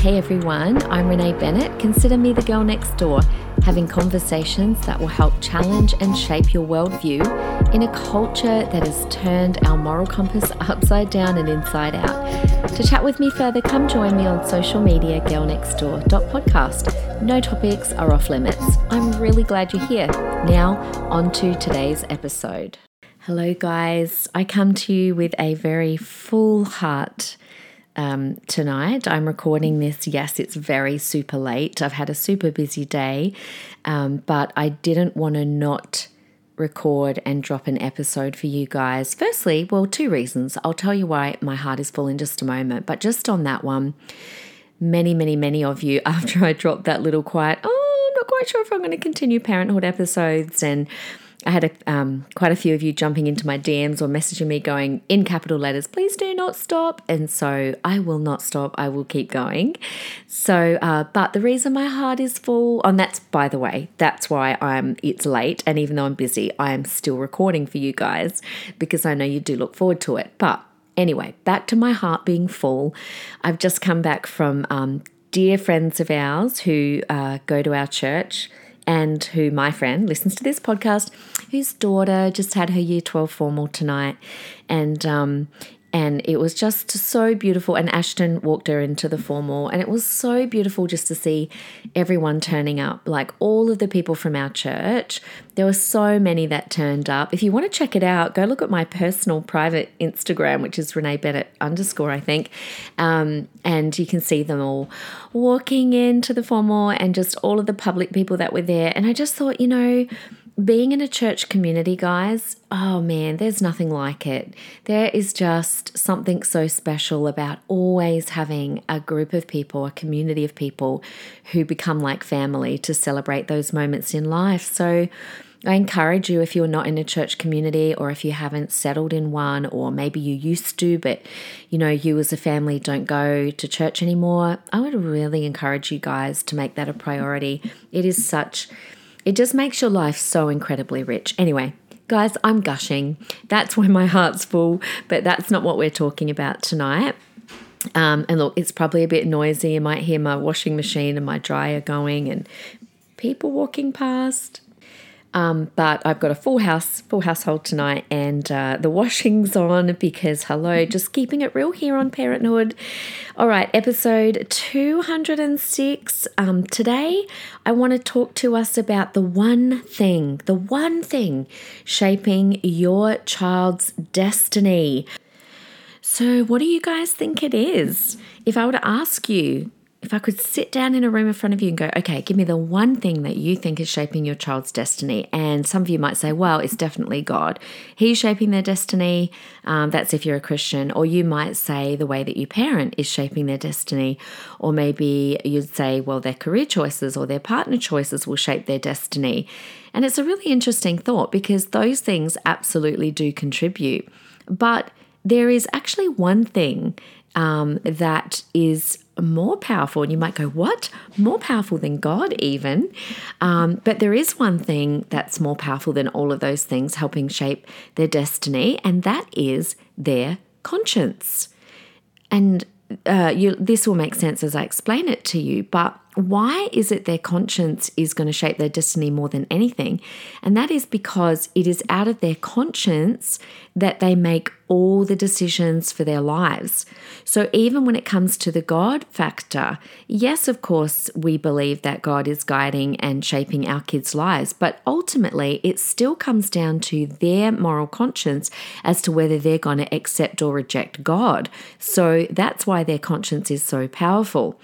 Hey everyone, I'm Renee Bennett. Consider me the girl next door, having conversations that will help challenge and shape your worldview in a culture that has turned our moral compass upside down and inside out. To chat with me further, come join me on social media, girlnextdoor.podcast. No topics are off limits. I'm really glad you're here. Now, on to today's episode. Hello, guys. I come to you with a very full heart um, tonight. I'm recording this. Yes, it's very super late. I've had a super busy day, um, but I didn't want to not record and drop an episode for you guys. Firstly, well, two reasons. I'll tell you why my heart is full in just a moment, but just on that one, many, many, many of you, after I dropped that little quiet, oh, I'm not quite sure if I'm going to continue parenthood episodes and I had a, um, quite a few of you jumping into my DMs or messaging me going in capital letters, please do not stop. And so I will not stop. I will keep going. So, uh, but the reason my heart is full, and that's by the way, that's why I'm. It's late, and even though I'm busy, I am still recording for you guys because I know you do look forward to it. But anyway, back to my heart being full. I've just come back from um, dear friends of ours who uh, go to our church and who my friend listens to this podcast, whose daughter just had her year 12 formal tonight. And um, and it was just so beautiful. And Ashton walked her into the formal, and it was so beautiful just to see everyone turning up like all of the people from our church. There were so many that turned up. If you want to check it out, go look at my personal private Instagram, which is Renee Bennett underscore, I think. Um, and you can see them all walking into the formal and just all of the public people that were there. And I just thought, you know, being in a church community, guys, oh man, there's nothing like it. There is just something so special about always having a group of people, a community of people who become like family to celebrate those moments in life. So, I encourage you if you're not in a church community or if you haven't settled in one or maybe you used to but you know you as a family don't go to church anymore, I would really encourage you guys to make that a priority. It is such it just makes your life so incredibly rich. Anyway, guys, I'm gushing. That's why my heart's full, but that's not what we're talking about tonight. Um, and look, it's probably a bit noisy. You might hear my washing machine and my dryer going and people walking past. Um, but I've got a full house, full household tonight, and uh, the washing's on because hello, just keeping it real here on Parenthood. All right, episode 206. Um, today, I want to talk to us about the one thing, the one thing shaping your child's destiny. So, what do you guys think it is? If I were to ask you, if I could sit down in a room in front of you and go, okay, give me the one thing that you think is shaping your child's destiny. And some of you might say, well, it's definitely God. He's shaping their destiny. Um, that's if you're a Christian. Or you might say the way that you parent is shaping their destiny. Or maybe you'd say, well, their career choices or their partner choices will shape their destiny. And it's a really interesting thought because those things absolutely do contribute. But there is actually one thing um, that is more powerful. And you might go, What? More powerful than God, even? Um, but there is one thing that's more powerful than all of those things helping shape their destiny, and that is their conscience. And uh, you, this will make sense as I explain it to you, but why is it their conscience is going to shape their destiny more than anything? And that is because it is out of their conscience that they make all the decisions for their lives. So, even when it comes to the God factor, yes, of course, we believe that God is guiding and shaping our kids' lives, but ultimately it still comes down to their moral conscience as to whether they're going to accept or reject God. So, that's why their conscience is so powerful.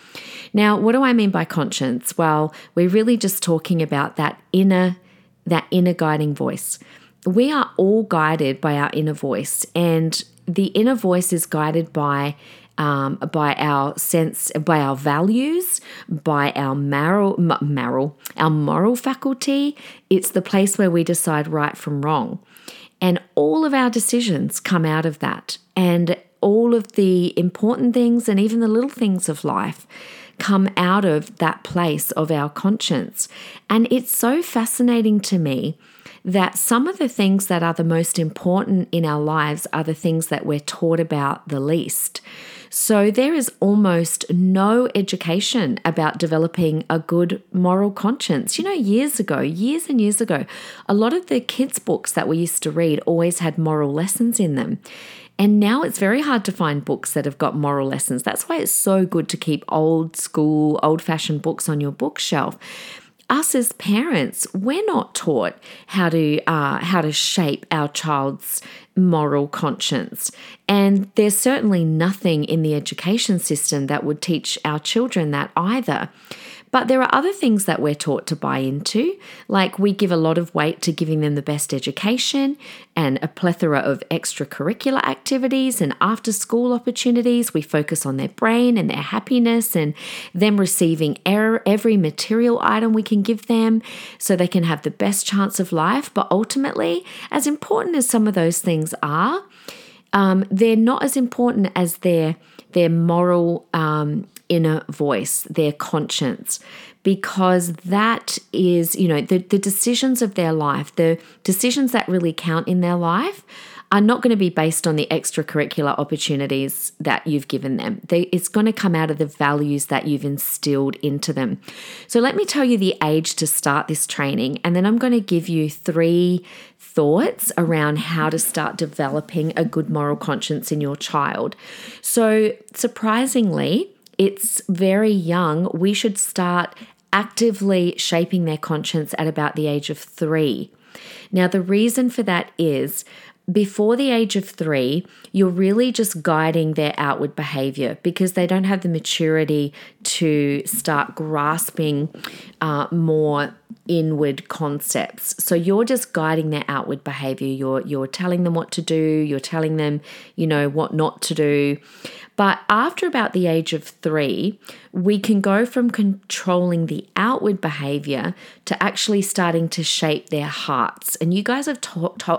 Now, what do I mean by conscience? Well, we're really just talking about that inner that inner guiding voice we are all guided by our inner voice, and the inner voice is guided by um, by our sense, by our values, by our moral, moral, our moral faculty. It's the place where we decide right from wrong, and all of our decisions come out of that. And all of the important things and even the little things of life come out of that place of our conscience. And it's so fascinating to me that some of the things that are the most important in our lives are the things that we're taught about the least. So there is almost no education about developing a good moral conscience. You know, years ago, years and years ago, a lot of the kids' books that we used to read always had moral lessons in them. And now it's very hard to find books that have got moral lessons. That's why it's so good to keep old school, old fashioned books on your bookshelf. Us as parents, we're not taught how to uh, how to shape our child's moral conscience, and there's certainly nothing in the education system that would teach our children that either. But there are other things that we're taught to buy into, like we give a lot of weight to giving them the best education and a plethora of extracurricular activities and after school opportunities. We focus on their brain and their happiness and them receiving every material item we can give them so they can have the best chance of life. But ultimately, as important as some of those things are, um, they're not as important as their their moral um, inner voice, their conscience, because that is, you know, the, the decisions of their life, the decisions that really count in their life are not going to be based on the extracurricular opportunities that you've given them. They, it's going to come out of the values that you've instilled into them. So, let me tell you the age to start this training, and then I'm going to give you three thoughts around how to start developing a good moral conscience in your child. So, surprisingly, it's very young. We should start actively shaping their conscience at about the age of three. Now, the reason for that is before the age of three, you're really just guiding their outward behavior because they don't have the maturity to start grasping uh, more inward concepts. So you're just guiding their outward behavior. You're you're telling them what to do. You're telling them, you know, what not to do. But after about the age of three, we can go from controlling the outward behavior to actually starting to shape their hearts. And you guys have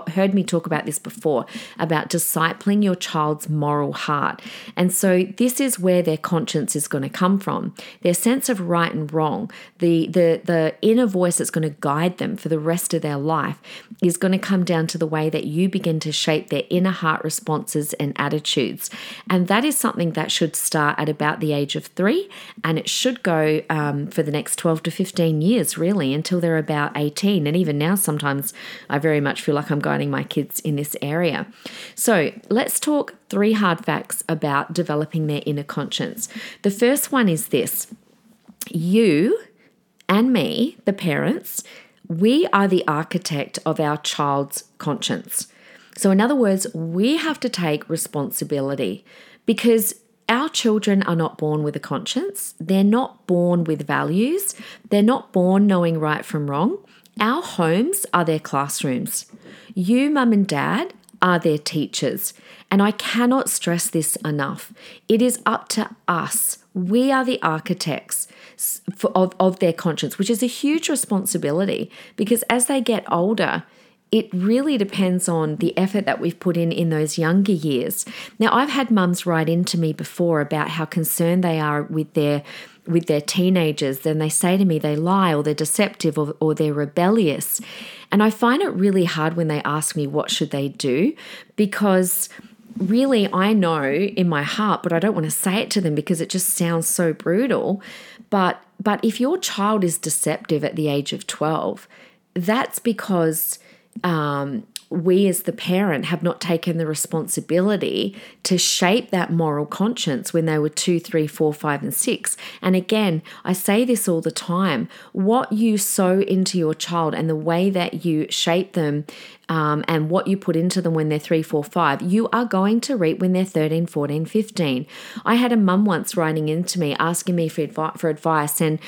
heard me talk about this before about discipling your child's moral heart. And so this is where their conscience is going to come from. Their sense of right and wrong, the the the inner voice that's going to guide them for the rest of their life is going to come down to the way that you begin to shape their inner heart responses and attitudes. And that is something something that should start at about the age of three and it should go um, for the next 12 to 15 years, really, until they're about 18. And even now, sometimes I very much feel like I'm guiding my kids in this area. So let's talk three hard facts about developing their inner conscience. The first one is this you and me, the parents, we are the architect of our child's conscience. So, in other words, we have to take responsibility because our children are not born with a conscience. They're not born with values. They're not born knowing right from wrong. Our homes are their classrooms. You, mum and dad, are their teachers. And I cannot stress this enough. It is up to us. We are the architects of, of their conscience, which is a huge responsibility because as they get older, it really depends on the effort that we've put in in those younger years. Now, I've had mums write into me before about how concerned they are with their with their teenagers. Then they say to me they lie or they're deceptive or, or they're rebellious. And I find it really hard when they ask me what should they do because really I know in my heart, but I don't want to say it to them because it just sounds so brutal. But but if your child is deceptive at the age of 12, that's because um, we as the parent have not taken the responsibility to shape that moral conscience when they were two, three, four, five, and six. And again, I say this all the time what you sow into your child and the way that you shape them um, and what you put into them when they're three, four, five, you are going to reap when they're 13, 14, 15. I had a mum once writing into me asking me for, advi- for advice and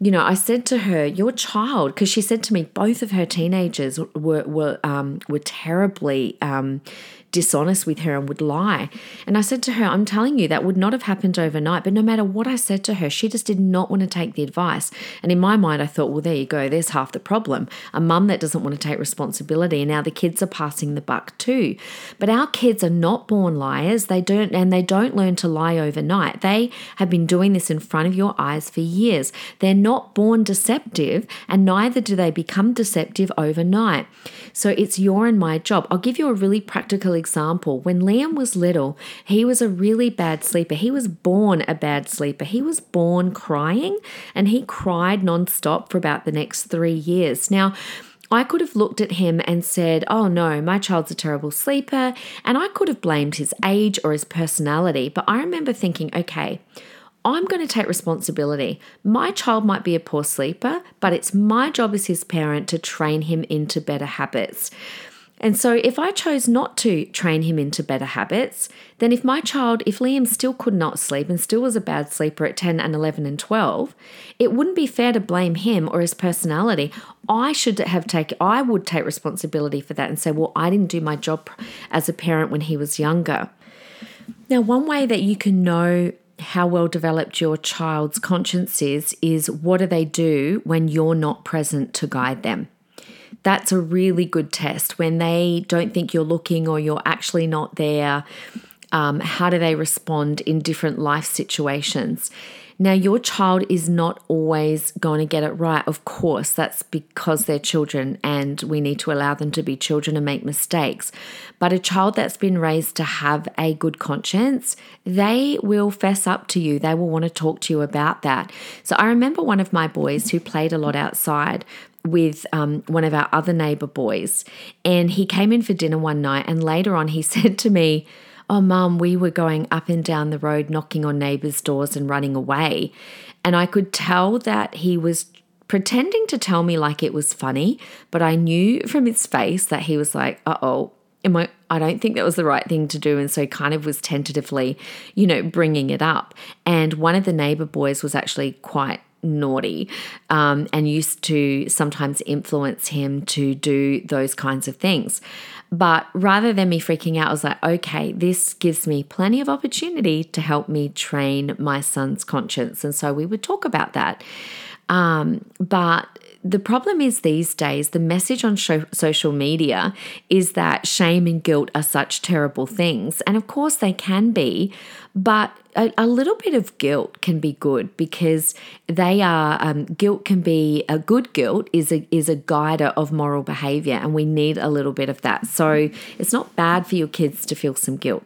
you know, I said to her, "Your child," because she said to me, both of her teenagers were were um, were terribly um, dishonest with her and would lie. And I said to her, I'm telling you, that would not have happened overnight. But no matter what I said to her, she just did not want to take the advice. And in my mind, I thought, well, there you go, there's half the problem. A mum that doesn't want to take responsibility, and now the kids are passing the buck too. But our kids are not born liars. They don't, and they don't learn to lie overnight. They have been doing this in front of your eyes for years. They're not born deceptive, and neither do they become deceptive overnight. So it's your and my job. I'll give you a really practical example. When Liam was little, he was a really bad sleeper. He was born a bad sleeper. He was born crying and he cried nonstop for about the next three years. Now, I could have looked at him and said, Oh no, my child's a terrible sleeper. And I could have blamed his age or his personality. But I remember thinking, okay, I'm going to take responsibility. My child might be a poor sleeper, but it's my job as his parent to train him into better habits. And so, if I chose not to train him into better habits, then if my child, if Liam still could not sleep and still was a bad sleeper at 10 and 11 and 12, it wouldn't be fair to blame him or his personality. I should have taken, I would take responsibility for that and say, well, I didn't do my job as a parent when he was younger. Now, one way that you can know how well developed your child's conscience is, is what do they do when you're not present to guide them? That's a really good test when they don't think you're looking or you're actually not there. Um, how do they respond in different life situations? Now, your child is not always going to get it right. Of course, that's because they're children and we need to allow them to be children and make mistakes. But a child that's been raised to have a good conscience, they will fess up to you. They will want to talk to you about that. So I remember one of my boys who played a lot outside with um, one of our other neighbor boys, and he came in for dinner one night, and later on he said to me, oh, mum, we were going up and down the road, knocking on neighbors' doors and running away. And I could tell that he was pretending to tell me like it was funny, but I knew from his face that he was like, uh oh, am I, I don't think that was the right thing to do. And so kind of was tentatively, you know, bringing it up. And one of the neighbor boys was actually quite naughty um, and used to sometimes influence him to do those kinds of things. But rather than me freaking out, I was like, okay, this gives me plenty of opportunity to help me train my son's conscience. And so we would talk about that. Um, but the problem is these days, the message on social media is that shame and guilt are such terrible things. And of course, they can be, but a, a little bit of guilt can be good because they are, um, guilt can be, a good guilt is a, is a guider of moral behavior, and we need a little bit of that. So it's not bad for your kids to feel some guilt.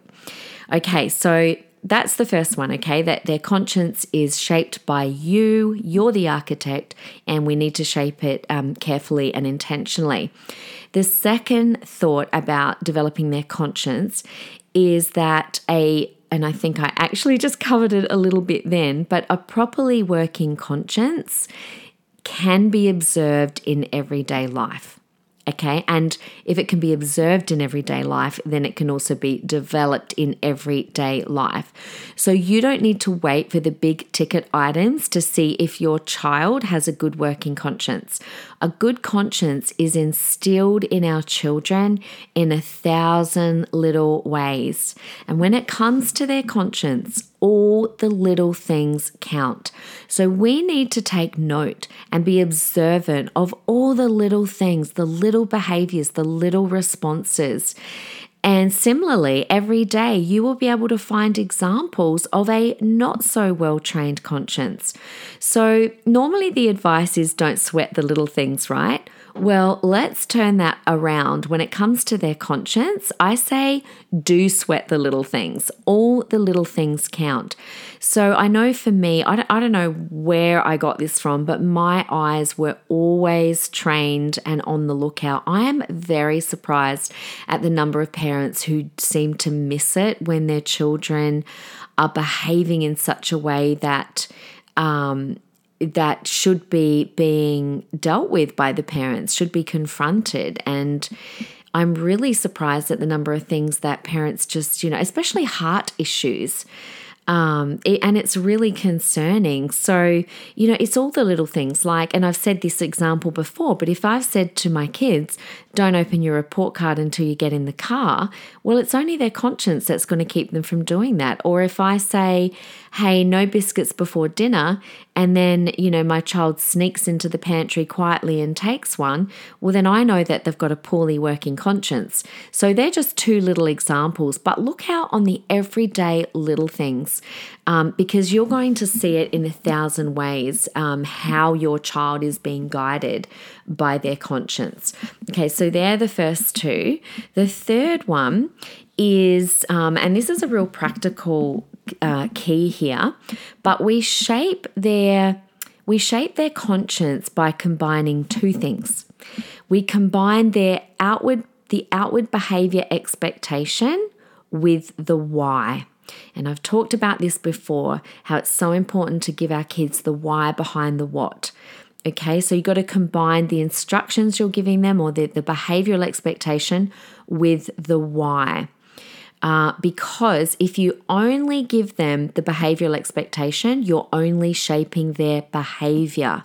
Okay, so that's the first one, okay? That their conscience is shaped by you, you're the architect, and we need to shape it um, carefully and intentionally. The second thought about developing their conscience is that a and I think I actually just covered it a little bit then, but a properly working conscience can be observed in everyday life. Okay, and if it can be observed in everyday life, then it can also be developed in everyday life. So you don't need to wait for the big ticket items to see if your child has a good working conscience. A good conscience is instilled in our children in a thousand little ways. And when it comes to their conscience, all the little things count. So we need to take note and be observant of all the little things, the little behaviors, the little responses. And similarly, every day you will be able to find examples of a not so well trained conscience. So, normally the advice is don't sweat the little things, right? Well, let's turn that around. When it comes to their conscience, I say do sweat the little things. All the little things count. So I know for me, I don't, I don't know where I got this from, but my eyes were always trained and on the lookout. I am very surprised at the number of parents who seem to miss it when their children are behaving in such a way that um, that should be being dealt with by the parents, should be confronted. And I'm really surprised at the number of things that parents just, you know, especially heart issues. Um, it, and it's really concerning. So, you know, it's all the little things like, and I've said this example before, but if I've said to my kids, don't open your report card until you get in the car, well, it's only their conscience that's going to keep them from doing that. Or if I say, hey, no biscuits before dinner, and then, you know, my child sneaks into the pantry quietly and takes one, well, then I know that they've got a poorly working conscience. So they're just two little examples, but look out on the everyday little things um, because you're going to see it in a thousand ways um, how your child is being guided by their conscience. Okay, so they're the first two. The third one is, um, and this is a real practical uh, key here, but we shape their we shape their conscience by combining two things. We combine their outward the outward behavior expectation with the why. And I've talked about this before how it's so important to give our kids the why behind the what. Okay, so you've got to combine the instructions you're giving them or the, the behavioral expectation with the why. Uh, because if you only give them the behavioral expectation, you're only shaping their behavior.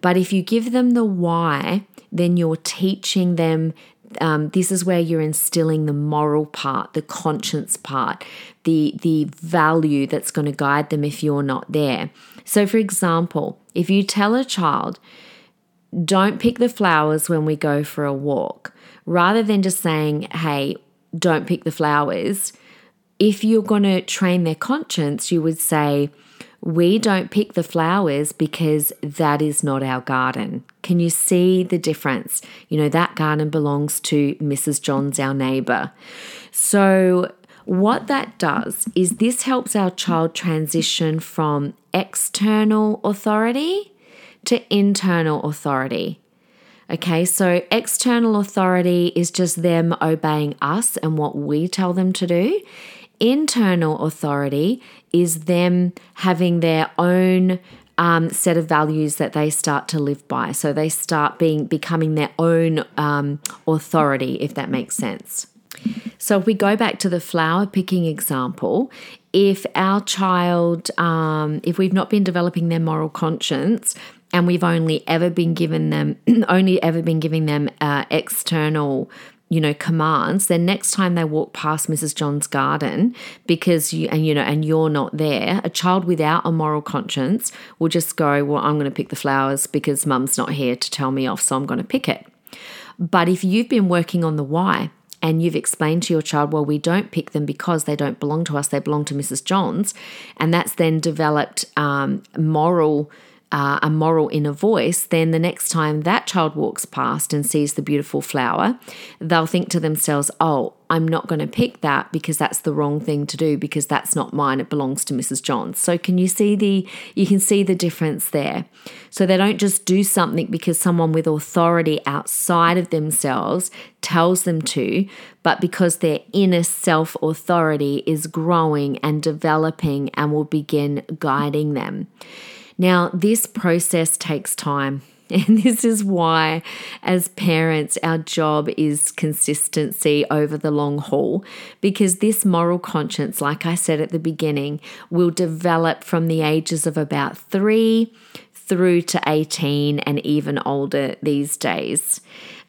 But if you give them the why, then you're teaching them. Um, this is where you're instilling the moral part, the conscience part, the the value that's going to guide them if you're not there. So, for example, if you tell a child, "Don't pick the flowers when we go for a walk," rather than just saying, "Hey, don't pick the flowers," if you're going to train their conscience, you would say, we don't pick the flowers because that is not our garden. Can you see the difference? You know, that garden belongs to Mrs. Johns, our neighbor. So, what that does is this helps our child transition from external authority to internal authority. Okay, so external authority is just them obeying us and what we tell them to do. Internal authority is them having their own um, set of values that they start to live by. So they start being becoming their own um, authority, if that makes sense. So if we go back to the flower picking example, if our child, um, if we've not been developing their moral conscience, and we've only ever been given them, only ever been giving them uh, external you know commands then next time they walk past mrs john's garden because you and you know and you're not there a child without a moral conscience will just go well i'm going to pick the flowers because mum's not here to tell me off so i'm going to pick it but if you've been working on the why and you've explained to your child, well, we don't pick them because they don't belong to us, they belong to Mrs. Johns, and that's then developed um, moral uh, a moral inner voice, then the next time that child walks past and sees the beautiful flower, they'll think to themselves, oh, I'm not going to pick that because that's the wrong thing to do because that's not mine it belongs to Mrs Johns. So can you see the you can see the difference there. So they don't just do something because someone with authority outside of themselves tells them to, but because their inner self authority is growing and developing and will begin guiding them. Now, this process takes time. And this is why, as parents, our job is consistency over the long haul, because this moral conscience, like I said at the beginning, will develop from the ages of about three through to 18 and even older these days.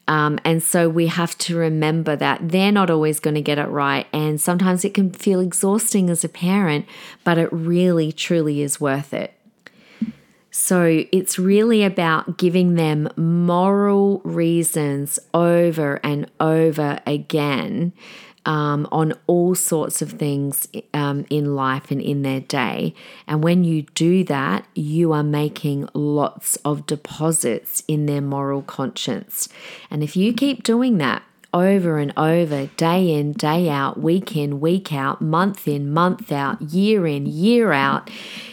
Um, and so we have to remember that they're not always going to get it right. And sometimes it can feel exhausting as a parent, but it really, truly is worth it. So it's really about giving them moral reasons over and over again um, on all sorts of things um, in life and in their day. And when you do that, you are making lots of deposits in their moral conscience. And if you keep doing that, over and over, day in, day out, week in, week out, month in, month out, year in, year out,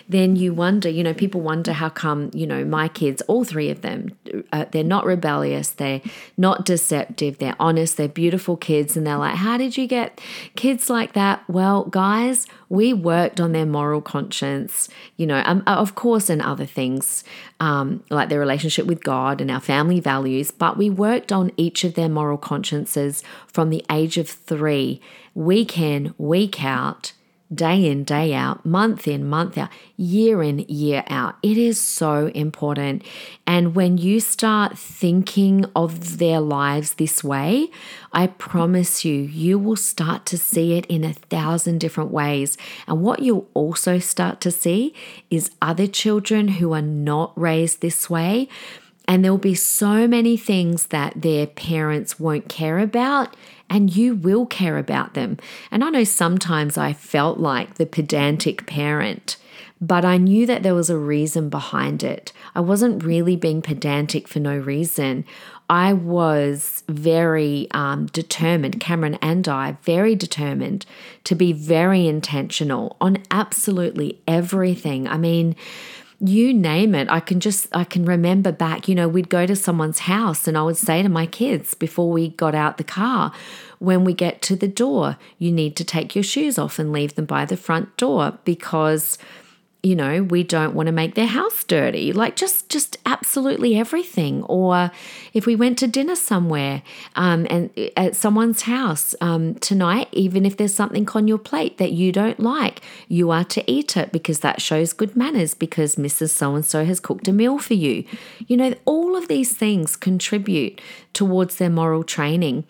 then you wonder, you know, people wonder how come, you know, my kids, all three of them, uh, they're not rebellious, they're not deceptive, they're honest, they're beautiful kids. And they're like, how did you get kids like that? Well, guys, we worked on their moral conscience, you know, um, of course, and other things um, like their relationship with God and our family values, but we worked on each of their moral consciences from the age of three, week in, week out day in, day out, month in, month out, year in, year out. It is so important. And when you start thinking of their lives this way, I promise you, you will start to see it in a thousand different ways. And what you'll also start to see is other children who are not raised this way. And there will be so many things that their parents won't care about and you will care about them. And I know sometimes I felt like the pedantic parent, but I knew that there was a reason behind it. I wasn't really being pedantic for no reason. I was very um, determined, Cameron and I, very determined to be very intentional on absolutely everything. I mean, you name it i can just i can remember back you know we'd go to someone's house and i would say to my kids before we got out the car when we get to the door you need to take your shoes off and leave them by the front door because you know we don't want to make their house dirty like just just absolutely everything. Or if we went to dinner somewhere um, and at someone's house um, tonight even if there's something on your plate that you don't like you are to eat it because that shows good manners because mrs so and so has cooked a meal for you. You know all of these things contribute towards their moral training.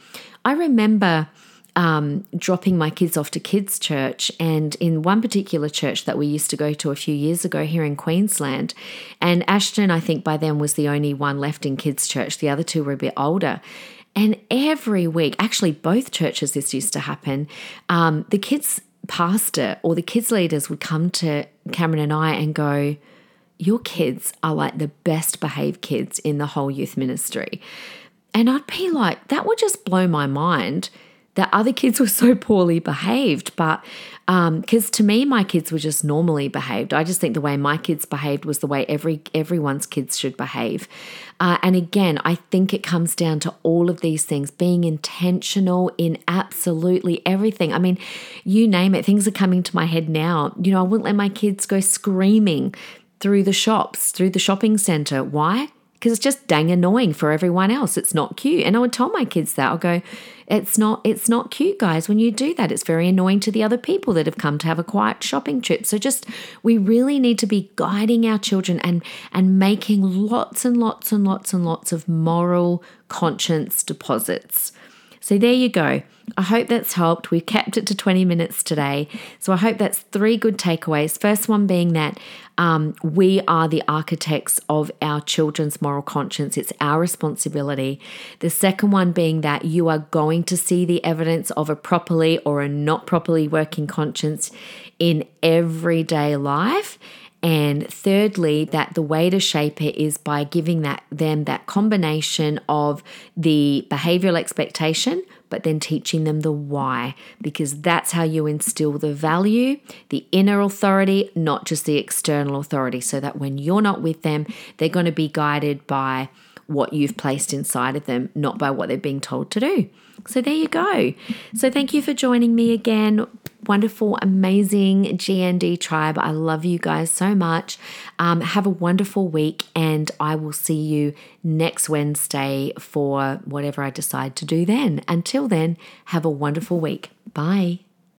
I remember um, dropping my kids off to kids' church. And in one particular church that we used to go to a few years ago here in Queensland, and Ashton, I think by then was the only one left in kids' church. The other two were a bit older. And every week, actually, both churches this used to happen, um, the kids' pastor or the kids' leaders would come to Cameron and I and go, Your kids are like the best behaved kids in the whole youth ministry. And I'd be like, That would just blow my mind that other kids were so poorly behaved. But because um, to me, my kids were just normally behaved. I just think the way my kids behaved was the way every everyone's kids should behave. Uh, and again, I think it comes down to all of these things being intentional in absolutely everything. I mean, you name it. Things are coming to my head now. You know, I wouldn't let my kids go screaming through the shops, through the shopping center. Why? Because it's just dang annoying for everyone else. It's not cute. And I would tell my kids that. I'll go, it's not it's not cute, guys, when you do that. It's very annoying to the other people that have come to have a quiet shopping trip. So just we really need to be guiding our children and and making lots and lots and lots and lots of moral conscience deposits. So there you go. I hope that's helped. We've kept it to 20 minutes today. So I hope that's three good takeaways. First one being that um, we are the architects of our children's moral conscience, it's our responsibility. The second one being that you are going to see the evidence of a properly or a not properly working conscience in everyday life. And thirdly, that the way to shape it is by giving that them that combination of the behavioral expectation but then teaching them the why, because that's how you instill the value, the inner authority, not just the external authority, so that when you're not with them, they're going to be guided by what you've placed inside of them, not by what they're being told to do. So there you go. So thank you for joining me again. Wonderful, amazing GND tribe. I love you guys so much. Um, have a wonderful week, and I will see you next Wednesday for whatever I decide to do then. Until then, have a wonderful week. Bye.